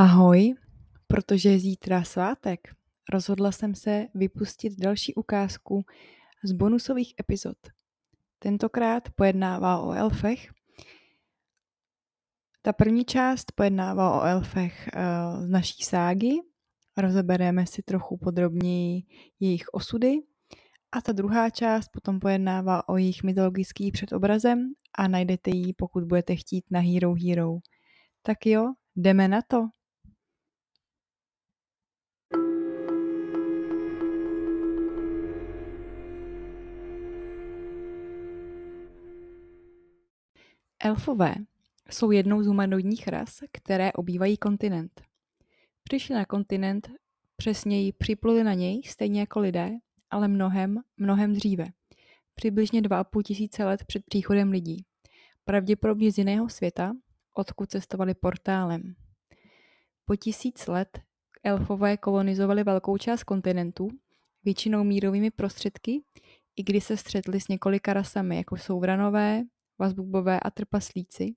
Ahoj, protože je zítra svátek, rozhodla jsem se vypustit další ukázku z bonusových epizod. Tentokrát pojednává o elfech. Ta první část pojednává o elfech eh, z naší ságy, rozebereme si trochu podrobněji jejich osudy a ta druhá část potom pojednává o jejich mytologických předobrazem a najdete ji, pokud budete chtít na Hero Hero. Tak jo, jdeme na to. Elfové jsou jednou z humanoidních ras, které obývají kontinent. Přišli na kontinent, přesněji připluli na něj, stejně jako lidé, ale mnohem, mnohem dříve. Přibližně 2,5 tisíce let před příchodem lidí. Pravděpodobně z jiného světa, odkud cestovali portálem. Po tisíc let elfové kolonizovali velkou část kontinentu, většinou mírovými prostředky, i když se střetli s několika rasami, jako jsou vranové, vazbubové a trpaslíci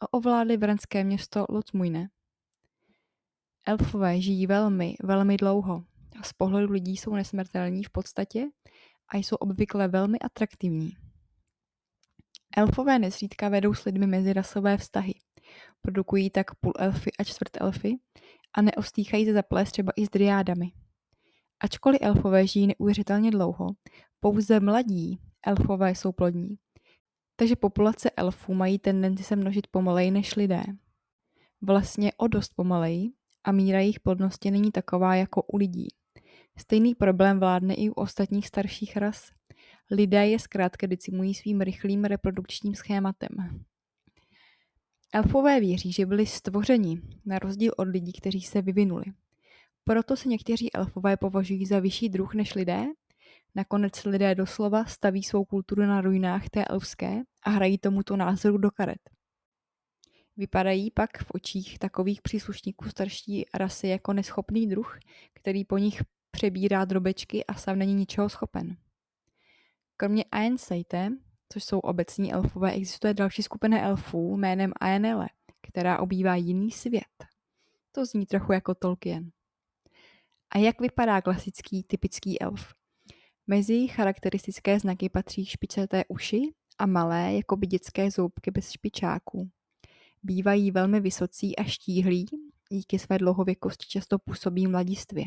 a ovládli vranské město Locmujne. Elfové žijí velmi, velmi dlouho z pohledu lidí jsou nesmrtelní v podstatě a jsou obvykle velmi atraktivní. Elfové nezřídka vedou s lidmi mezirasové vztahy. Produkují tak půl elfy a čtvrt elfy a neostýchají se zaplést třeba i s driádami. Ačkoliv elfové žijí neuvěřitelně dlouho, pouze mladí elfové jsou plodní takže populace elfů mají tendenci se množit pomaleji než lidé. Vlastně o dost pomaleji a míra jejich plodnosti není taková jako u lidí. Stejný problém vládne i u ostatních starších ras. Lidé je zkrátka decimují svým rychlým reprodukčním schématem. Elfové věří, že byli stvořeni, na rozdíl od lidí, kteří se vyvinuli. Proto se někteří elfové považují za vyšší druh než lidé Nakonec lidé doslova staví svou kulturu na ruinách té elfské a hrají tomuto názoru do karet. Vypadají pak v očích takových příslušníků starší rasy jako neschopný druh, který po nich přebírá drobečky a sám není ničeho schopen. Kromě Aenseite, což jsou obecní elfové, existuje další skupina elfů jménem Aenele, která obývá jiný svět. To zní trochu jako Tolkien. A jak vypadá klasický typický elf? Mezi charakteristické znaky patří špičaté uši a malé, jako by dětské zoubky bez špičáků. Bývají velmi vysocí a štíhlí, díky své dlouhověkosti často působí mladistvě.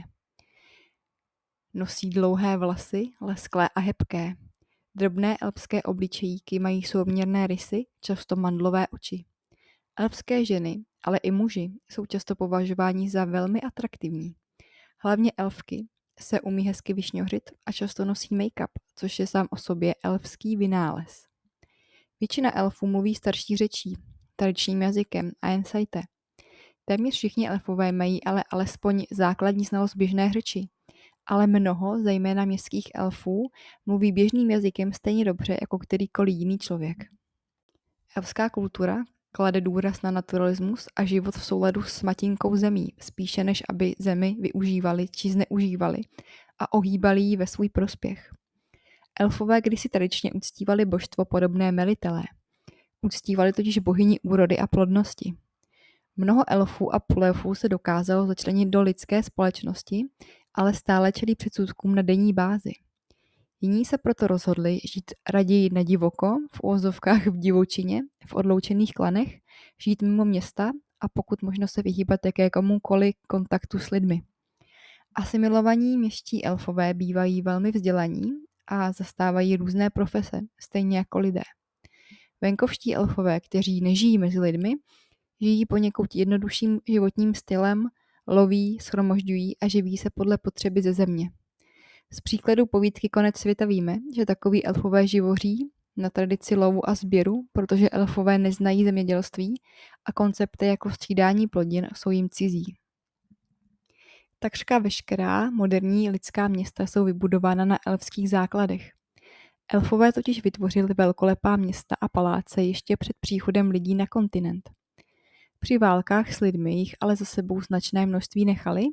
Nosí dlouhé vlasy, lesklé a hebké. Drobné elpské obličejíky mají souměrné rysy, často mandlové oči. Elpské ženy, ale i muži, jsou často považováni za velmi atraktivní. Hlavně elfky, se umí hezky vyšňořit a často nosí make-up, což je sám o sobě elfský vynález. Většina elfů mluví starší řečí, tradičním jazykem a jen sajte. Téměř všichni elfové mají ale alespoň základní znalost běžné řeči, ale mnoho, zejména městských elfů, mluví běžným jazykem stejně dobře jako kterýkoliv jiný člověk. Elfská kultura, klade důraz na naturalismus a život v souladu s matinkou zemí, spíše než aby zemi využívali či zneužívali a ohýbali ji ve svůj prospěch. Elfové kdysi tradičně uctívali božstvo podobné Melitelé. Uctívali totiž bohyni úrody a plodnosti. Mnoho elfů a polelfů se dokázalo začlenit do lidské společnosti, ale stále čelí předsudkům na denní bázi. Jiní se proto rozhodli žít raději na divoko, v úvozovkách v divočině, v odloučených klanech, žít mimo města a pokud možno se vyhýbat jakékomukoliv kontaktu s lidmi. Asimilovaní městští elfové bývají velmi vzdělaní a zastávají různé profese, stejně jako lidé. Venkovští elfové, kteří nežijí mezi lidmi, žijí poněkud jednodušším životním stylem, loví, schromožďují a živí se podle potřeby ze země. Z příkladu povídky Konec světa víme, že takový elfové živoří na tradici lovu a sběru, protože elfové neznají zemědělství a koncepty jako střídání plodin jsou jim cizí. Takřka veškerá moderní lidská města jsou vybudována na elfských základech. Elfové totiž vytvořili velkolepá města a paláce ještě před příchodem lidí na kontinent. Při válkách s lidmi jich ale za sebou značné množství nechali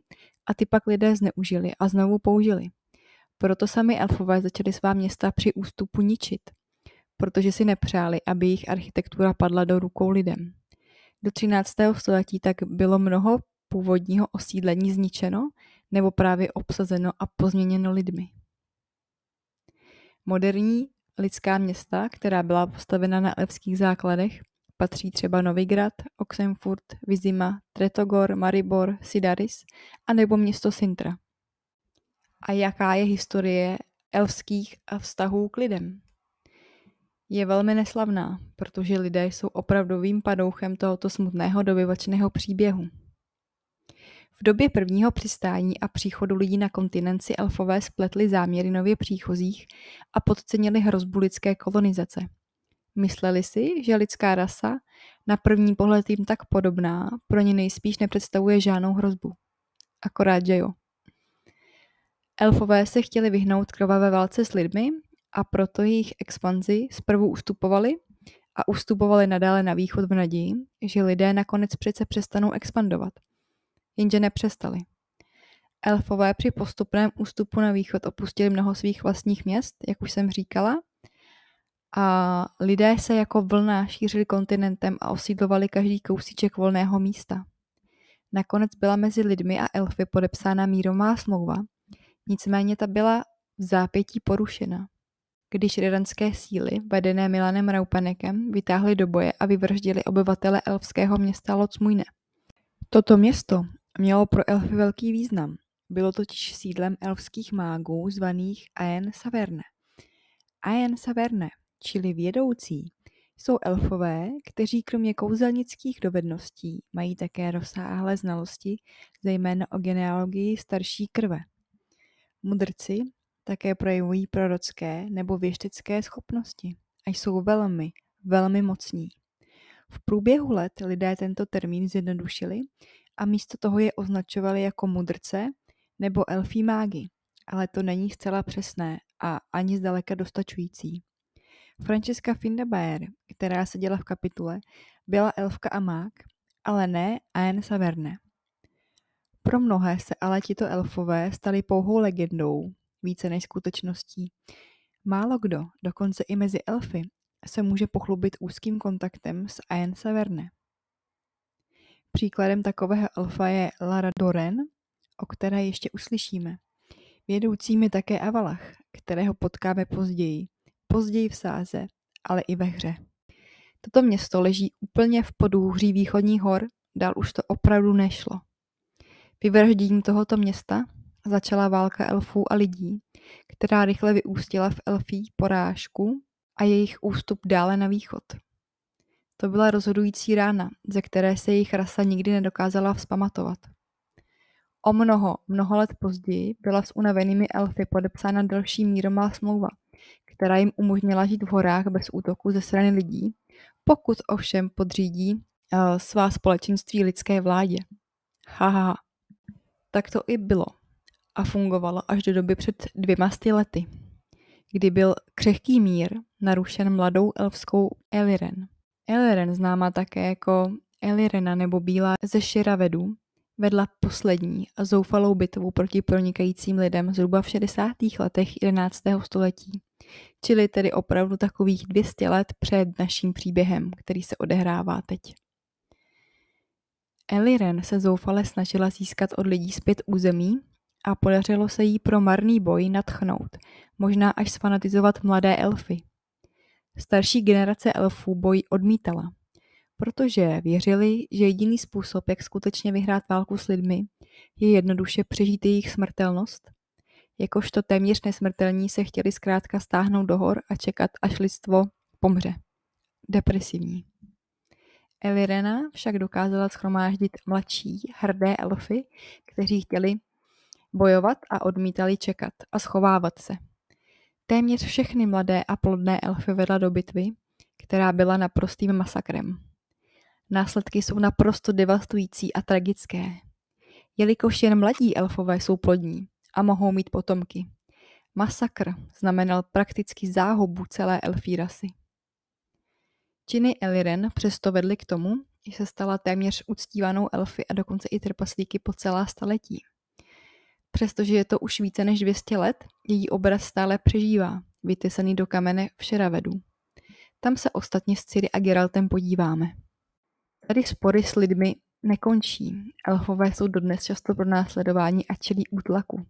a ty pak lidé zneužili a znovu použili. Proto sami elfové začali svá města při ústupu ničit, protože si nepřáli, aby jejich architektura padla do rukou lidem. Do 13. století tak bylo mnoho původního osídlení zničeno nebo právě obsazeno a pozměněno lidmi. Moderní lidská města, která byla postavena na elfských základech, patří třeba Novigrad, Oxenfurt, Vizima, Tretogor, Maribor, Sidaris a nebo město Sintra. A jaká je historie elfských vztahů k lidem? Je velmi neslavná, protože lidé jsou opravdovým padouchem tohoto smutného dobyvačného příběhu. V době prvního přistání a příchodu lidí na kontinent si elfové spletli záměry nově příchozích a podcenili hrozbu lidské kolonizace. Mysleli si, že lidská rasa, na první pohled jim tak podobná, pro ně nejspíš nepředstavuje žádnou hrozbu. Akorát, že jo. Elfové se chtěli vyhnout krvavé válce s lidmi a proto jejich expanzi zprvu ustupovali a ustupovali nadále na východ v naději, že lidé nakonec přece přestanou expandovat – jenže nepřestali. Elfové při postupném ústupu na východ opustili mnoho svých vlastních měst, jak už jsem říkala, a lidé se jako vlna šířili kontinentem a osídlovali každý kousíček volného místa. Nakonec byla mezi lidmi a elfy podepsána mírová smlouva, nicméně ta byla v zápětí porušena. Když redanské síly, vedené Milanem Raupanekem, vytáhly do boje a vyvraždili obyvatele elfského města Locmujne. Toto město mělo pro elfy velký význam. Bylo totiž sídlem elfských mágů zvaných Aen Saverne. Aen Saverne, čili vědoucí, jsou elfové, kteří kromě kouzelnických dovedností mají také rozsáhlé znalosti, zejména o genealogii starší krve. Mudrci také projevují prorocké nebo věštecké schopnosti a jsou velmi, velmi mocní. V průběhu let lidé tento termín zjednodušili a místo toho je označovali jako mudrce nebo elfí mágy, ale to není zcela přesné a ani zdaleka dostačující. Francesca Findabaer, která seděla v kapitule, byla elfka a mák, ale ne Aen Saverne. Pro mnohé se ale tito elfové stali pouhou legendou, více než skutečností. Málo kdo, dokonce i mezi elfy, se může pochlubit úzkým kontaktem s Aen Saverne. Příkladem takového elfa je Lara Doren, o které ještě uslyšíme. Vědoucím je také Avalach, kterého potkáme později. Později v sáze, ale i ve hře. Toto město leží úplně v podůhří východních hor, dál už to opravdu nešlo. Vyvražděním tohoto města začala válka elfů a lidí, která rychle vyústila v elfí porážku a jejich ústup dále na východ. To byla rozhodující rána, ze které se jejich rasa nikdy nedokázala vzpamatovat. O mnoho, mnoho let později byla s unavenými elfy podepsána další mírová smlouva, která jim umožnila žít v horách bez útoku ze strany lidí, pokud ovšem podřídí uh, svá společenství lidské vládě. Haha. Tak to i bylo a fungovalo až do doby před dvěma sty lety, kdy byl křehký mír narušen mladou elfskou Eliren. Eliren, známá také jako Elirena nebo Bílá ze Širavedu, vedla poslední a zoufalou bitvu proti pronikajícím lidem zhruba v 60. letech 11. století, čili tedy opravdu takových 200 let před naším příběhem, který se odehrává teď. Eliren se zoufale snažila získat od lidí zpět území a podařilo se jí pro marný boj natchnout, možná až sfanatizovat mladé elfy. Starší generace elfů boj odmítala, protože věřili, že jediný způsob, jak skutečně vyhrát válku s lidmi, je jednoduše přežít jejich smrtelnost. Jakožto téměř nesmrtelní se chtěli zkrátka stáhnout do hor a čekat, až lidstvo pomře. Depresivní. Elirena však dokázala schromáždit mladší, hrdé elfy, kteří chtěli bojovat a odmítali čekat a schovávat se. Téměř všechny mladé a plodné elfy vedla do bitvy, která byla naprostým masakrem. Následky jsou naprosto devastující a tragické. Jelikož jen mladí elfové jsou plodní a mohou mít potomky. Masakr znamenal prakticky záhubu celé elfí rasy. Činy Eliren přesto vedly k tomu, že se stala téměř uctívanou elfy a dokonce i trpaslíky po celá staletí. Přestože je to už více než 200 let, její obraz stále přežívá, vytesaný do kamene v Šeravedu. Tam se ostatně s Ciri a Geraltem podíváme. Tady spory s lidmi nekončí. Elfové jsou dodnes často pro následování a čelí útlaku.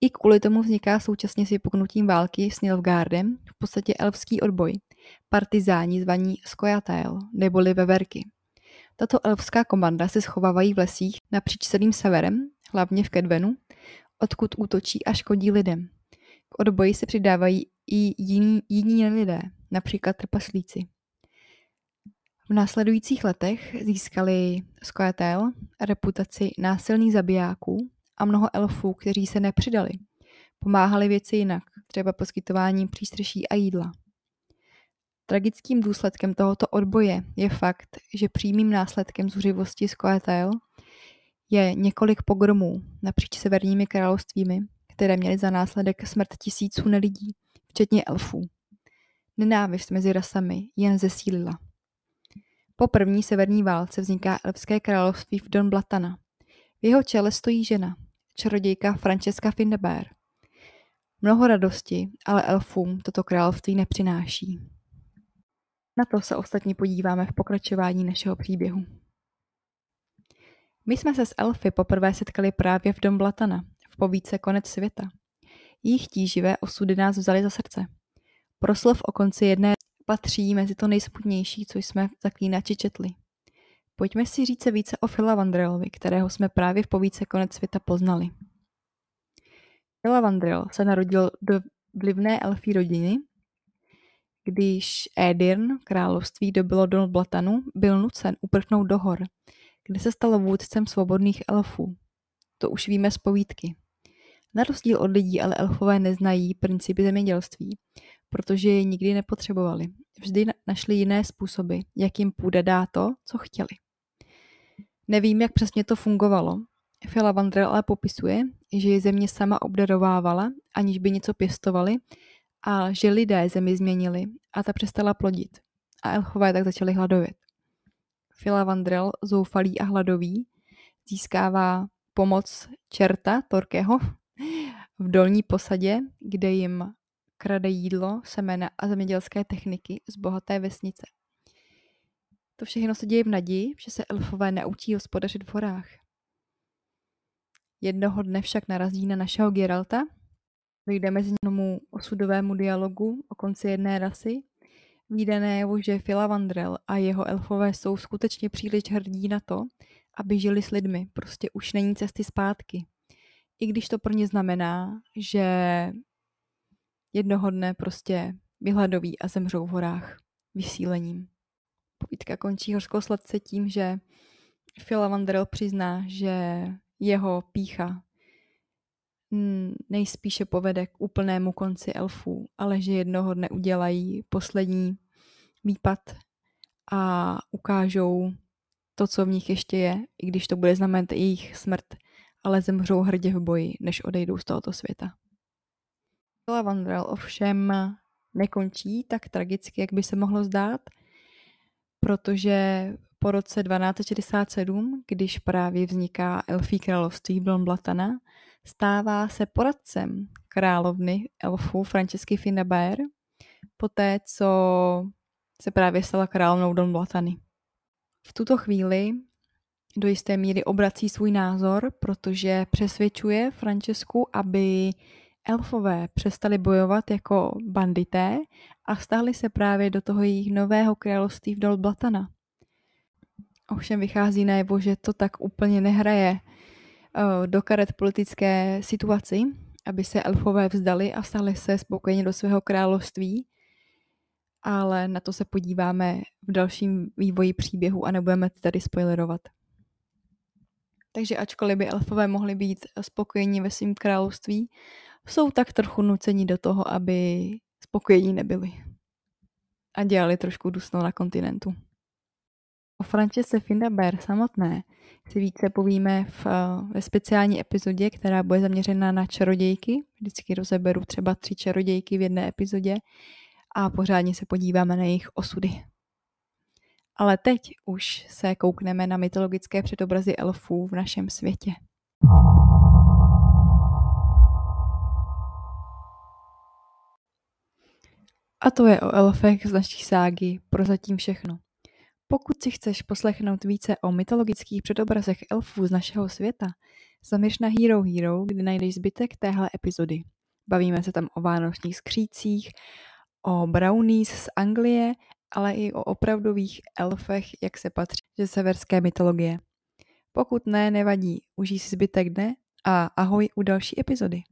I kvůli tomu vzniká současně s vypuknutím války s Nilfgaardem v podstatě elfský odboj, partizáni zvaní Skojatel, neboli veverky. Tato elfská komanda se schovávají v lesích napříč celým severem, hlavně v Kedvenu, odkud útočí a škodí lidem. K odboji se přidávají i jiní, jiní lidé, například trpaslíci. V následujících letech získali Skojatel reputaci násilných zabijáků a mnoho elfů, kteří se nepřidali. Pomáhali věci jinak, třeba poskytování přístřeší a jídla. Tragickým důsledkem tohoto odboje je fakt, že přímým následkem zuřivosti Skojatel je několik pogromů napříč severními královstvími, které měly za následek smrt tisíců nelidí, včetně elfů. Nenávist mezi rasami jen zesílila. Po první severní válce vzniká elfské království v Don Blatana. V jeho čele stojí žena, čarodějka Francesca Findeber. Mnoho radosti, ale elfům toto království nepřináší. Na to se ostatně podíváme v pokračování našeho příběhu. My jsme se s elfy poprvé setkali právě v Dom Blatana, v povídce Konec světa. Jejich tíživé osudy nás vzali za srdce. Proslov o konci jedné patří mezi to nejsputnější, co jsme v Zaklínači četli. Pojďme si říct více o Phila Vandrelovi, kterého jsme právě v povídce Konec světa poznali. Phila Vandrel se narodil do vlivné elfí rodiny, když Edirn, království dobylo do Blatanu, byl nucen uprchnout do hor, kde se stal vůdcem svobodných elfů. To už víme z povídky. Na rozdíl od lidí ale elfové neznají principy zemědělství, protože je nikdy nepotřebovali. Vždy našli jiné způsoby, jak jim půjde dá to, co chtěli. Nevím, jak přesně to fungovalo. Fila Vandrel ale popisuje, že je země sama obdarovávala, aniž by něco pěstovali, a že lidé zemi změnili a ta přestala plodit. A elfové tak začali hladovět. Fila Vandrel, zoufalý a hladový, získává pomoc čerta Torkeho v dolní posadě, kde jim krade jídlo, semena a zemědělské techniky z bohaté vesnice. To všechno se děje v naději, že se elfové naučí hospodařit v horách. Jednoho dne však narazí na našeho Geralta, dojde mezi němu osudovému dialogu o konci jedné rasy, výdané že Fila Vandrel a jeho elfové jsou skutečně příliš hrdí na to, aby žili s lidmi. Prostě už není cesty zpátky. I když to pro ně znamená, že jednoho dne prostě vyhladoví a zemřou v horách vysílením. Povídka končí hořkou sladce tím, že Phil Vandrel přizná, že jeho pícha nejspíše povede k úplnému konci elfů, ale že jednoho dne udělají poslední výpad a ukážou to, co v nich ještě je, i když to bude znamenat jejich smrt, ale zemřou hrdě v boji, než odejdou z tohoto světa. Vandrel ovšem nekončí tak tragicky, jak by se mohlo zdát, protože po roce 1267, když právě vzniká Elfí království Blonblatana, stává se poradcem královny elfů Francesky Finnabair, poté co se právě stala královnou Don Blatany. V tuto chvíli do jisté míry obrací svůj názor, protože přesvědčuje Francesku, aby elfové přestali bojovat jako bandité a stahli se právě do toho jejich nového království v Dolblatana. Ovšem vychází najevo, že to tak úplně nehraje uh, do karet politické situaci, aby se elfové vzdali a stali se spokojeně do svého království, ale na to se podíváme v dalším vývoji příběhu a nebudeme tady spoilerovat. Takže ačkoliv by elfové mohli být spokojeni ve svém království, jsou tak trochu nuceni do toho, aby spokojení nebyli. A dělali trošku dusno na kontinentu. O Francesce Findaber samotné si více povíme v, ve speciální epizodě, která bude zaměřena na čarodějky. Vždycky rozeberu třeba tři čarodějky v jedné epizodě a pořádně se podíváme na jejich osudy. Ale teď už se koukneme na mytologické předobrazy elfů v našem světě. A to je o elfech z naší ságy prozatím všechno. Pokud si chceš poslechnout více o mytologických předobrazech elfů z našeho světa, zaměř na Hero Hero, kde najdeš zbytek téhle epizody. Bavíme se tam o vánočních skřících, o brownies z Anglie, ale i o opravdových elfech, jak se patří ze severské mytologie. Pokud ne, nevadí, užij si zbytek dne a ahoj u další epizody.